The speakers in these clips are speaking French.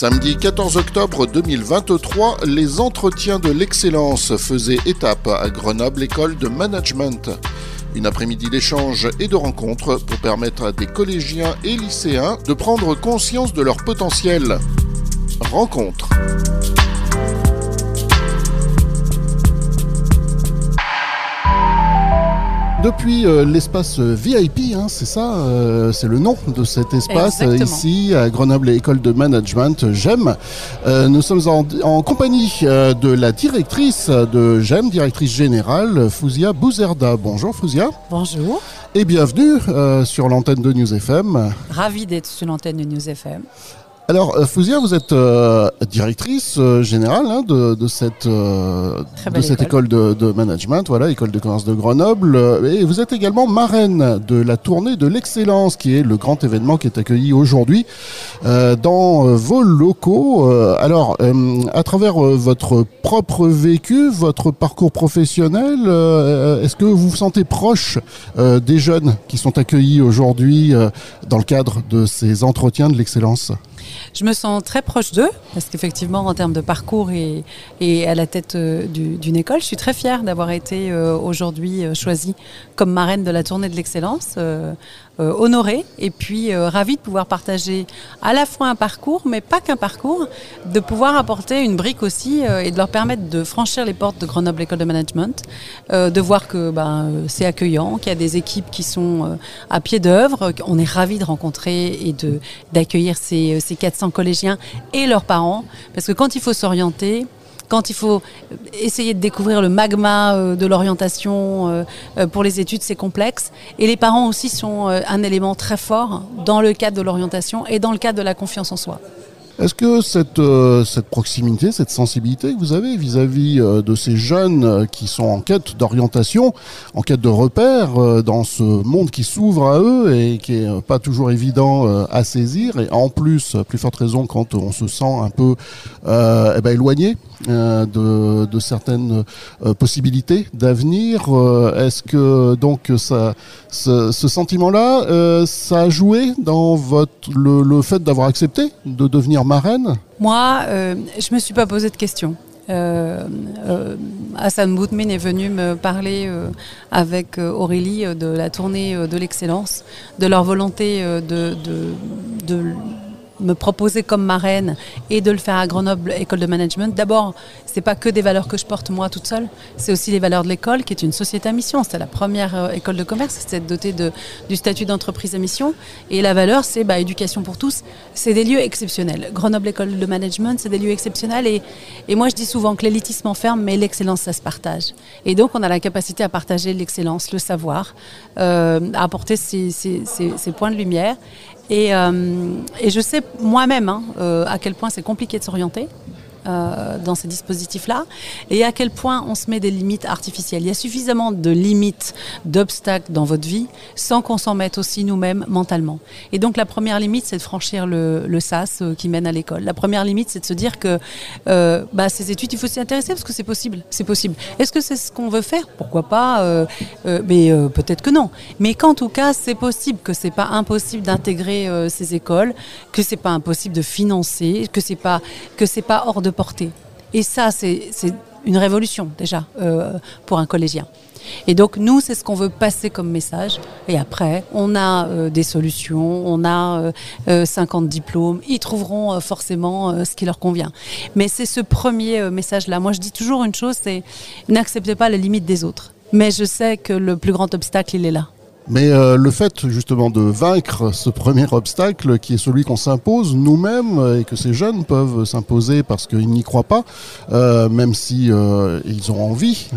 Samedi 14 octobre 2023, les entretiens de l'excellence faisaient étape à Grenoble École de Management. Une après-midi d'échanges et de rencontres pour permettre à des collégiens et lycéens de prendre conscience de leur potentiel. Rencontre. Depuis euh, l'espace VIP, hein, c'est ça, euh, c'est le nom de cet espace euh, ici à Grenoble École de Management, GEM. nous sommes en, compagnie de la directrice de GEM, directrice générale, Fouzia Bouzerda. Bonjour Fouzia. Bonjour. Et bienvenue sur l'antenne de News FM. Ravi d'être sur l'antenne de News FM. Alors, euh, Fouzia, vous êtes euh, directrice euh, générale hein, de, cette, de cette école, de, management, voilà, école de commerce de Grenoble. Et vous êtes également marraine de la tournée de l'excellence, qui est le grand événement qui est accueilli aujourd'hui dans vos locaux. alors, à travers votre propre vécu, votre parcours professionnel, est-ce que vous vous sentez proche des jeunes qui sont accueillis aujourd'hui dans le cadre de ces entretiens de l'excellence? Je me sens très proche d'eux, parce qu'effectivement, en termes de parcours et, à la tête euh, d'une école, je suis très fière d'avoir été euh, aujourd'hui euh, choisie comme marraine de la tournée de l'excellence. Honorée et puis ravie de pouvoir partager à la fois un parcours, mais pas qu'un parcours, de pouvoir apporter une brique aussi et de leur permettre de franchir les portes de Grenoble École de Management, de voir que ben, c'est accueillant, qu'il y a des équipes qui sont à pied d'œuvre. On est ravis de rencontrer et d'accueillir ces, ces 400 collégiens et leurs parents, parce que quand il faut s'orienter, quand il faut essayer de découvrir le magma euh, de l'orientation euh, euh, pour les études, c'est complexe. Et les parents aussi sont un élément très fort dans le cadre de l'orientation et dans le cadre de la confiance en soi. Est-ce que cette, cette proximité, cette sensibilité que vous avez vis-à-vis de ces jeunes qui sont en quête d'orientation, en quête de repères dans ce monde qui s'ouvre à eux et qui est pas toujours évident à saisir, et en plus, plus forte raison quand on se sent un peu eh ben, éloigné euh, de, certaines euh, possibilités d'avenir. Euh, est-ce que donc ça, ce, sentiment-là, ça a joué dans votre, le, fait d'avoir accepté de devenir marraine Moi, je me suis pas posé de questions. Hassan Boutmin est venu me parler avec Aurélie de la tournée de l'excellence, de leur volonté de me proposer comme marraine et de le faire à Grenoble École de Management. D'abord, c'est pas que des valeurs que je porte moi toute seule, c'est aussi les valeurs de l'école qui est une société à mission. C'est la première euh, école de commerce, c'est dotée du statut d'entreprise à mission. Et la valeur, c'est bah, éducation pour tous. C'est des lieux exceptionnels. Grenoble École de Management, c'est des lieux exceptionnels. Et, moi, je dis souvent que l'élitisme enferme, mais l'excellence, ça se partage. Et donc, on a la capacité à partager l'excellence, le savoir, euh, à apporter ces points de lumière. Et, euh, et je sais moi-même hein, euh, à quel point c'est compliqué de s'orienter. Euh, dans ces dispositifs-là et à quel point on se met des limites artificielles. Il y a suffisamment de limites, d'obstacles dans votre vie sans qu'on s'en mette aussi nous-mêmes mentalement. Et donc la première limite, c'est de franchir le, sas euh, qui mène à l'école. La première limite, c'est de se dire que euh, bah, ces études, il faut s'y intéresser parce que c'est possible. C'est possible. Est-ce que c'est ce qu'on veut faire? Pourquoi pas Mais peut-être que non. Mais qu'en tout cas, c'est possible, que c'est pas impossible d'intégrer ces écoles, que c'est pas impossible de financer, que c'est pas pas hors de Et ça, c'est une révolution déjà euh, pour un collégien. Et donc nous, c'est ce qu'on veut passer comme message. Et après, on a euh, des solutions, on a 50 euh, diplômes, ils trouveront forcément ce qui leur convient. Mais c'est ce premier message-là. Moi, je dis toujours une chose, c'est n'acceptez pas les limites des autres. Mais je sais que le plus grand obstacle, il est là. Mais euh, le fait justement de vaincre ce premier obstacle qui est celui qu'on s'impose nous-mêmes et que ces jeunes peuvent s'imposer parce qu'ils n'y croient pas, euh, même si euh, ils ont envie.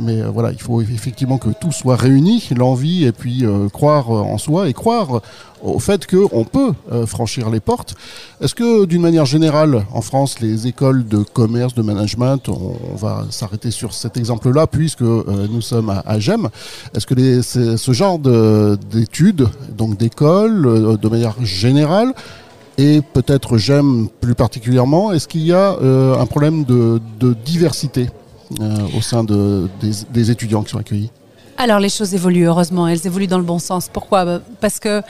mais voilà, il faut effectivement que tout soit réuni, l'envie et puis croire en soi et croire au fait qu'on peut franchir les portes. Est-ce que d'une manière générale, en France, les écoles de commerce, de management, on, va s'arrêter sur cet exemple-là puisque nous sommes à, GEM, est-ce que les, genre d'études, donc d'écoles, euh, de manière générale, et peut-être GEM plus particulièrement, est-ce qu'il y a un problème de, diversité au sein de, des, étudiants qui sont accueillis? Alors les choses évoluent, heureusement, elles évoluent dans le bon sens. Pourquoi? Parce que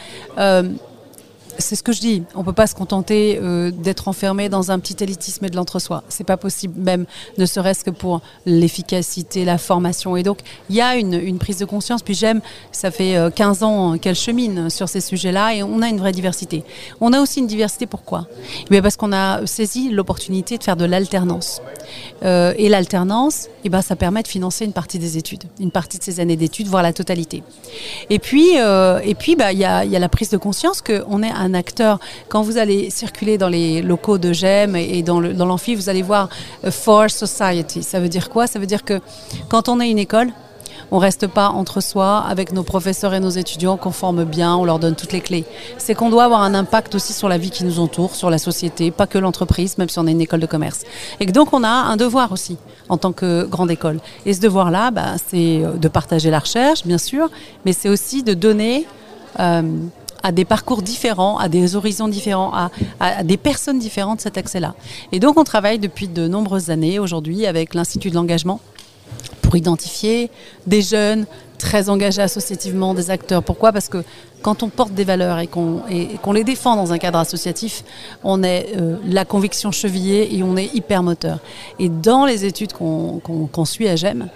c'est ce que je dis. On peut pas se contenter euh, d'être enfermé dans un petit élitisme et de l'entre-soi. C'est pas possible, même ne serait-ce que pour l'efficacité, la formation. Et donc, il y a une, prise de conscience. Puis j'aime, ça fait 15 euh, ans qu'elle chemine sur ces sujets-là et on a une vraie diversité. On a aussi une diversité, pourquoi? Mais Parce qu'on a saisi l'opportunité de faire de l'alternance. Euh, et l'alternance, eh ben, ça permet de financer une partie des études, une partie de ces années d'études, voire la totalité. Et puis, et bah, il y, a, y a la prise de conscience qu'on est un un acteur. Quand vous allez circuler dans les locaux de GEM et dans l'amphi, vous allez voir euh, For Society. Ça veut dire quoi? Ça veut dire que quand on est une école, on reste pas entre soi avec nos professeurs et nos étudiants qu'on forme bien, on leur donne toutes les clés. C'est qu'on doit avoir un impact aussi sur la vie qui nous entoure, sur la société, pas que l'entreprise, même si on est une école de commerce. Et donc on a un devoir aussi en tant que grande école. Et ce devoir-là, bah, c'est de partager la recherche, bien sûr, mais c'est aussi de donner euh, à des parcours différents, à des horizons différents, à, des personnes différentes cet accès-là. Et donc on travaille depuis de nombreuses années aujourd'hui avec l'Institut de l'engagement pour identifier des jeunes très engagés associativement, des acteurs. Pourquoi? Parce que quand on porte des valeurs et qu'on les défend dans un cadre associatif, on est euh, la conviction chevillée et on est hyper moteur. Et dans les études qu'on suit à GEM,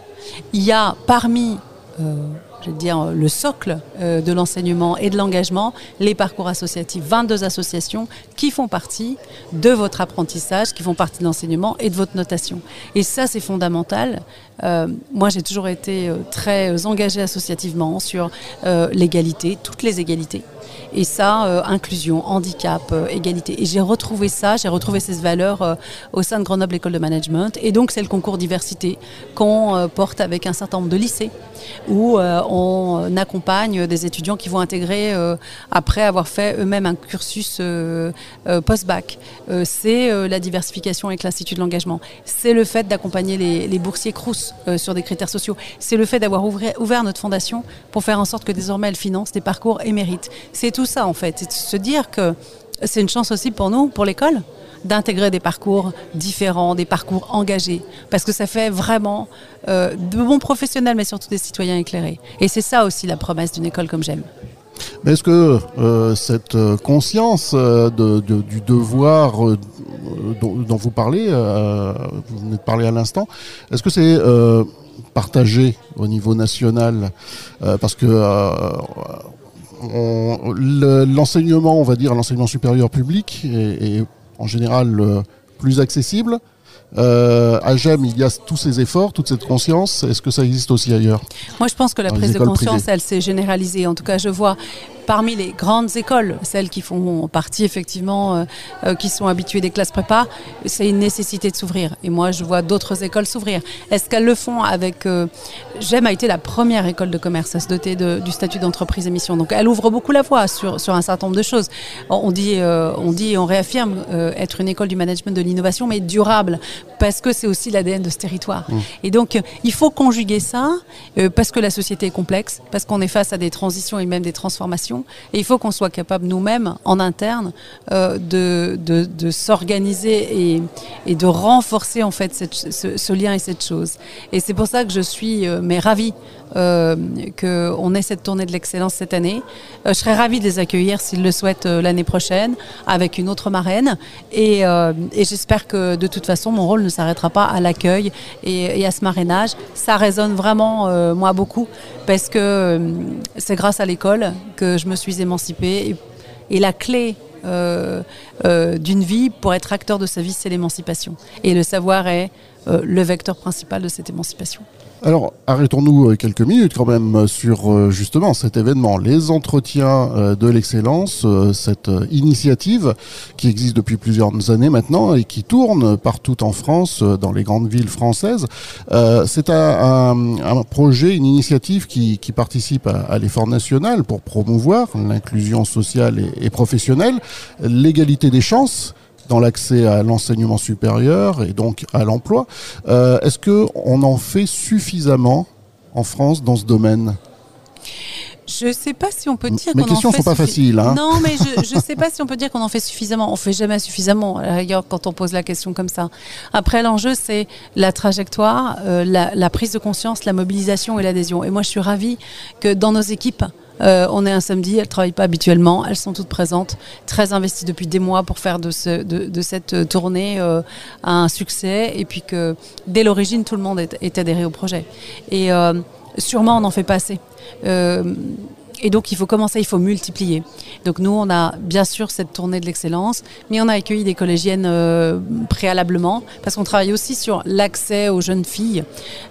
il y a parmi euh, je veux dire, le socle euh, de l'enseignement et de l'engagement, les parcours associatifs, 22 associations qui font partie de votre apprentissage, qui font partie de l'enseignement et de votre notation. Et ça, c'est fondamental. Euh, moi, j'ai toujours été euh, très engagée associativement sur l'égalité, toutes les égalités. Et ça, inclusion, handicap, égalité. Et j'ai retrouvé ça, j'ai retrouvé ces valeurs au sein de Grenoble École de Management. Et donc, c'est le concours diversité qu'on porte avec un certain nombre de lycées où on accompagne des étudiants qui vont intégrer euh, après avoir fait eux-mêmes un cursus euh, euh, post-bac. c'est la diversification avec l'Institut de l'engagement. C'est le fait d'accompagner les, boursiers Crous sur des critères sociaux. C'est le fait d'avoir ouvert, notre fondation pour faire en sorte que désormais elle finance des parcours émérites. C'est tout ça en fait. C'est de se dire que c'est une chance aussi pour nous, pour l'école, d'intégrer des parcours différents, des parcours engagés, parce que ça fait vraiment euh, de bons professionnels, mais surtout des citoyens éclairés. Et c'est ça aussi la promesse d'une école comme j'aime. Mais est-ce que euh, cette euh, conscience du devoir dont, vous parlez, vous venez de parler à l'instant, est-ce que c'est partagé au niveau national? Parce que l'enseignement, on va dire, l'enseignement supérieur public est en général plus accessible. Euh, à GEM, il y a tous ces efforts, toute cette conscience. Est-ce que ça existe aussi ailleurs Moi, je pense que la prise de conscience, elle s'est généralisée. En tout cas, je vois parmi les grandes écoles, celles qui font partie effectivement, euh, euh, qui sont habituées des classes prépa, c'est une nécessité de s'ouvrir. Et moi, je vois d'autres écoles s'ouvrir. Est-ce qu'elles le font avec... Euh, a été la première école de commerce à se doter du statut d'entreprise émission. Donc elle ouvre beaucoup la voie sur, un certain nombre de choses. On dit, on dit on réaffirme être une école du management de l'innovation, mais durable, parce que c'est aussi l'ADN de ce territoire. Mmh. Et donc, il faut conjuguer ça, parce que la société est complexe, parce qu'on est face à des transitions et même des transformations et il faut qu'on soit capable nous-mêmes, en interne, euh, de, de, s'organiser et, et, de renforcer en fait ce, lien et cette chose. Et c'est pour ça que je suis euh, mais ravie euh, qu'on ait cette tournée de l'excellence cette année. Euh, je serais ravie de les accueillir s'ils le souhaitent l'année prochaine avec une autre marraine. Et, et j'espère que de toute façon, mon rôle ne s'arrêtera pas à l'accueil et, à ce marrainage. Ça résonne vraiment, moi, beaucoup parce que c'est grâce à l'école que je me suis émancipée. Et, la clé euh, euh, d'une vie pour être acteur de sa vie, c'est l'émancipation. Et le savoir est euh, le vecteur principal de cette émancipation. Alors, arrêtons-nous euh, quelques minutes quand même euh, sur justement cet événement, les entretiens de l'excellence, cette initiative qui existe depuis plusieurs années maintenant et qui tourne partout en France, dans les grandes villes françaises. C'est un, projet, une initiative qui, participe à, l'effort national pour promouvoir l'inclusion sociale et professionnelle, l'égalité des chances dans l'accès à l'enseignement supérieur et donc à l'emploi. Euh, est-ce qu'on en fait suffisamment en France dans ce domaine? Je ne sais pas si on peut dire Mes questions ne sont pas faciles. Hein. Non, mais je ne sais pas si on peut dire qu'on en fait suffisamment. On ne fait jamais suffisamment, à quand on pose la question comme ça. Après, l'enjeu, c'est la trajectoire, euh, la, prise de conscience, la mobilisation et l'adhésion. Et moi, je suis ravie que dans nos équipes, euh, on est un samedi, elles ne travaillent pas habituellement, elles sont toutes présentes, très investies depuis des mois pour faire de, cette tournée euh, un succès, et puis que dès l'origine, tout le monde est, adhéré au projet. Et sûrement, on n'en fait pas assez. Et donc, il faut commencer, il faut multiplier. Donc, nous, on a bien sûr cette tournée de l'excellence, mais on a accueilli des collégiennes euh, préalablement, parce qu'on travaille aussi sur l'accès aux jeunes filles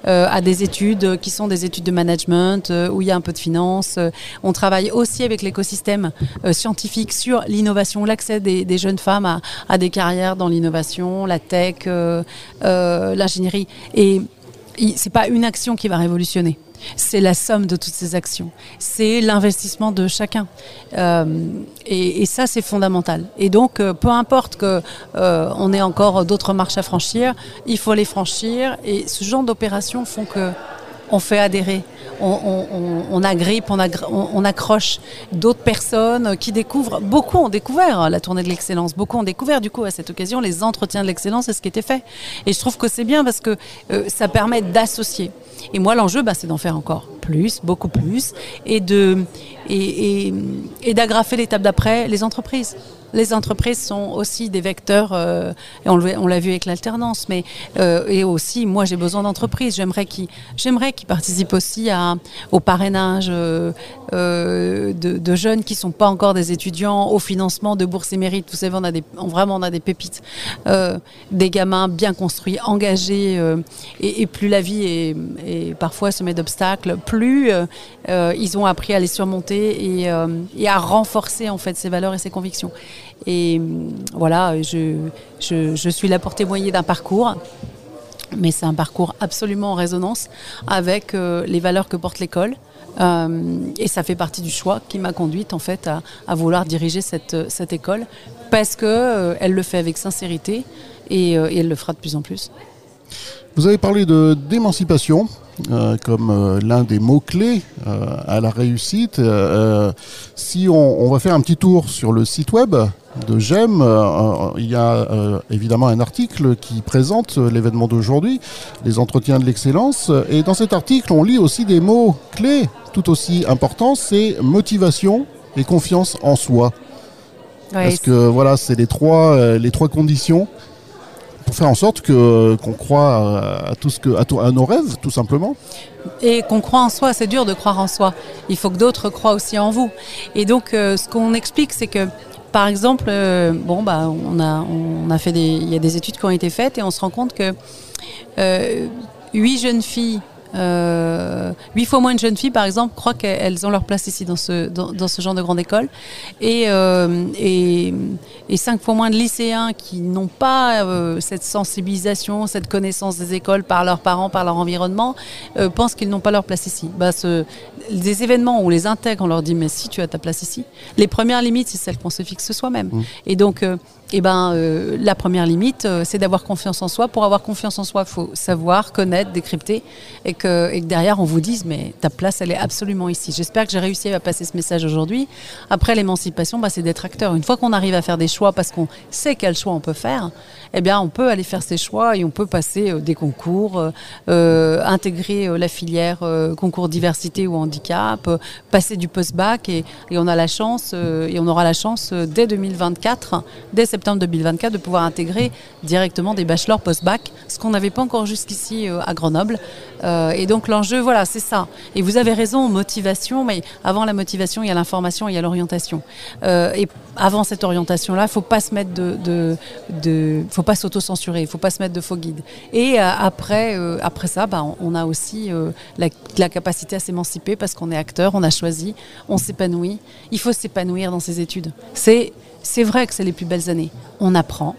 euh, à des études qui sont des études de management, euh, où il y a un peu de finance. on travaille aussi avec l'écosystème scientifique sur l'innovation, l'accès des, jeunes femmes à, à, des carrières dans l'innovation, la tech, l'ingénierie. Et c'est pas une action qui va révolutionner c'est la somme de toutes ces actions. C'est l'investissement de chacun. Euh, et, ça, c'est fondamental. Et donc, euh, peu importe qu'on euh, ait encore d'autres marches à franchir, il faut les franchir. Et ce genre d'opérations font que on fait adhérer, on, agrippe, on, accroche d'autres personnes qui découvrent. Beaucoup ont découvert la tournée de l'excellence, beaucoup ont découvert du coup à cette occasion les entretiens de l'excellence et ce qui était fait. Et je trouve que c'est bien parce que ça permet d'associer. Et moi, l'enjeu, bah, c'est d'en faire encore plus, beaucoup plus, et de et, d'agrafer l'étape d'après les entreprises les entreprises sont aussi des vecteurs, euh, on, l'a vu avec l'alternance, mais euh, et aussi, moi j'ai besoin d'entreprises. J'aimerais qu'ils participent aussi au parrainage euh, de, jeunes qui ne sont pas encore des étudiants, au financement de bourses et mérites. Vous savez, on a des, vraiment on a des pépites, des gamins bien construits, engagés, et, plus la vie est, parfois semée d'obstacles, plus ils ont appris à les surmonter et, et à renforcer en fait ces valeurs et ces convictions. Et mm, voilà, je, je, suis là pour témoigner d'un parcours mais c'est un parcours absolument en résonance avec euh, les valeurs que porte l'école. Euh, et ça fait partie du choix qui m'a conduite en fait à, vouloir diriger cette, cette école parce qu'elle euh, elle le fait avec sincérité et, elle le fera de plus en plus. Vous avez parlé de d'émancipation. Euh, comme euh, l'un des mots-clés euh, à la réussite. si on, va faire un petit tour sur le site web de GEM, il y a évidemment un article qui présente l'événement d'aujourd'hui, les entretiens de l'excellence. Et dans cet article, on lit aussi des mots-clés tout aussi importants, c'est motivation et confiance en soi. Parce que voilà, c'est les trois, les trois conditions pour faire en sorte que qu'on croit à, tout ce que à, nos rêves, tout simplement. Et qu'on croit en soi, c'est dur de croire en soi. Il faut que d'autres croient aussi en vous. Et donc, euh, ce qu'on explique, c'est que par exemple, euh, bon, bah, on a, on a fait des, il y a des études qui ont été faites et on se rend compte que euh, huit jeunes filles euh, huit fois moins de jeunes filles, par exemple, croient qu'elles ont leur place ici dans ce, genre de grande école. Et, euh, et, et, cinq fois moins de lycéens qui n'ont pas euh, cette sensibilisation, cette connaissance des écoles par leurs parents, par leur environnement, pensent qu'ils n'ont pas leur place ici. Bah, des événements où on les intègre, on leur dit mais si tu as ta place ici. Les premières limites, c'est celles qu'on se fixe soi-même. Mmh. Et donc eh ben, euh, la première limite, euh, c'est d'avoir confiance en soi. Pour avoir confiance en soi, il faut savoir, connaître, décrypter, et que, et que, derrière, on vous dise, mais ta place, elle est absolument ici. J'espère que j'ai réussi à passer ce message aujourd'hui. Après, l'émancipation, bah, c'est d'être acteur. Une fois qu'on arrive à faire des choix, parce qu'on sait quel choix on peut faire, eh bien, on peut aller faire ses choix et on peut passer euh, des concours, intégrer la filière concours diversité ou handicap, passer du post-bac, et, et, on a la chance, et on aura la chance dès 2024, dès septembre, septembre 2024 de pouvoir intégrer directement des bachelors post-bac, ce qu'on n'avait pas encore jusqu'ici euh, à Grenoble. Euh, et donc l'enjeu, voilà, c'est ça. Et vous avez raison, motivation, mais avant la motivation, il y a l'information, il y a l'orientation. Euh, et avant cette orientation-là, faut pas se mettre de, de, faut pas s'auto-censurer, faut pas se mettre de faux guides. Et après, après ça, bah, on a aussi la, la capacité à s'émanciper parce qu'on est acteur, on a choisi, on s'épanouit. Il faut s'épanouir dans ses études. C'est c'est vrai que c'est les plus belles années. On apprend,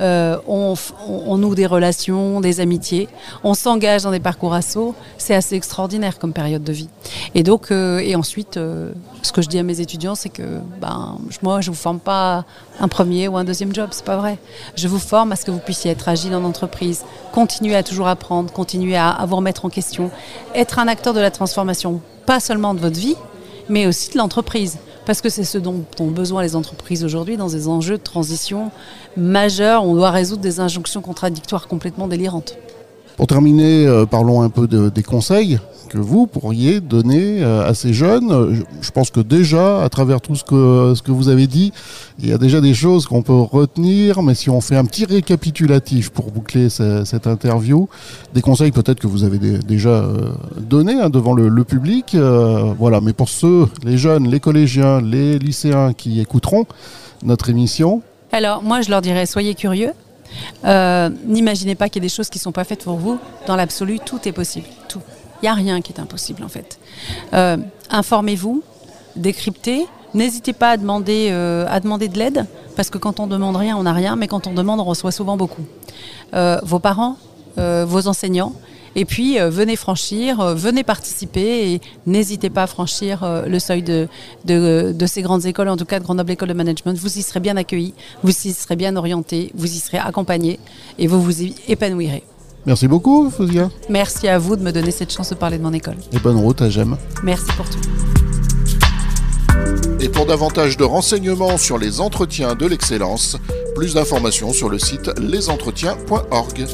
euh, on, noue des relations, des amitiés, on s'engage dans des parcours assos. C'est assez extraordinaire comme période de vie. Et donc, euh, et ensuite, euh, ce que je dis à mes étudiants, c'est que ben, moi, je vous forme pas un premier ou un deuxième job, c'est pas vrai. Je vous forme à ce que vous puissiez être agile en entreprise, continuer à toujours apprendre, continuer à, à vous remettre en question, être un acteur de la transformation, pas seulement de votre vie, mais aussi de l'entreprise. Parce que c'est ce dont ont besoin les entreprises aujourd'hui dans des enjeux de transition majeurs. On doit résoudre des injonctions contradictoires complètement délirantes. Pour terminer, euh, parlons un peu des conseils que vous pourriez donner euh, à ces jeunes. Je, pense que déjà, à travers tout ce que, vous avez dit, il y a déjà des choses qu'on peut retenir, mais si on fait un petit récapitulatif pour boucler cette interview, des conseils peut-être que vous avez déjà euh, donnés hein, devant le, public, voilà. Mais pour ceux, les jeunes, les collégiens, les lycéens qui écouteront notre émission. Alors moi, je leur dirais, soyez curieux. Euh, n'imaginez pas qu'il y a des choses qui ne sont pas faites pour vous. Dans l'absolu, tout est possible. Tout. Il n'y a rien qui est impossible en fait. Euh, informez-vous, décryptez. N'hésitez pas à demander, euh, à demander de l'aide, parce que quand on demande rien, on n'a rien, mais quand on demande, on reçoit souvent beaucoup. vos parents, vos enseignants, et puis, euh, venez franchir, euh, venez participer et n'hésitez pas à franchir euh, le seuil de, de, ces grandes écoles, en tout cas de Grenoble École de Management. Vous y serez bien accueillis, vous y serez bien orientés, vous y serez accompagnés et vous vous y épanouirez. Merci beaucoup, Fouzia. Merci à vous de me donner cette chance de parler de mon école. Et bonne route à Gem. Merci pour tout. Et pour davantage de renseignements sur les entretiens de l'excellence, plus d'informations sur le site lesentretiens.org.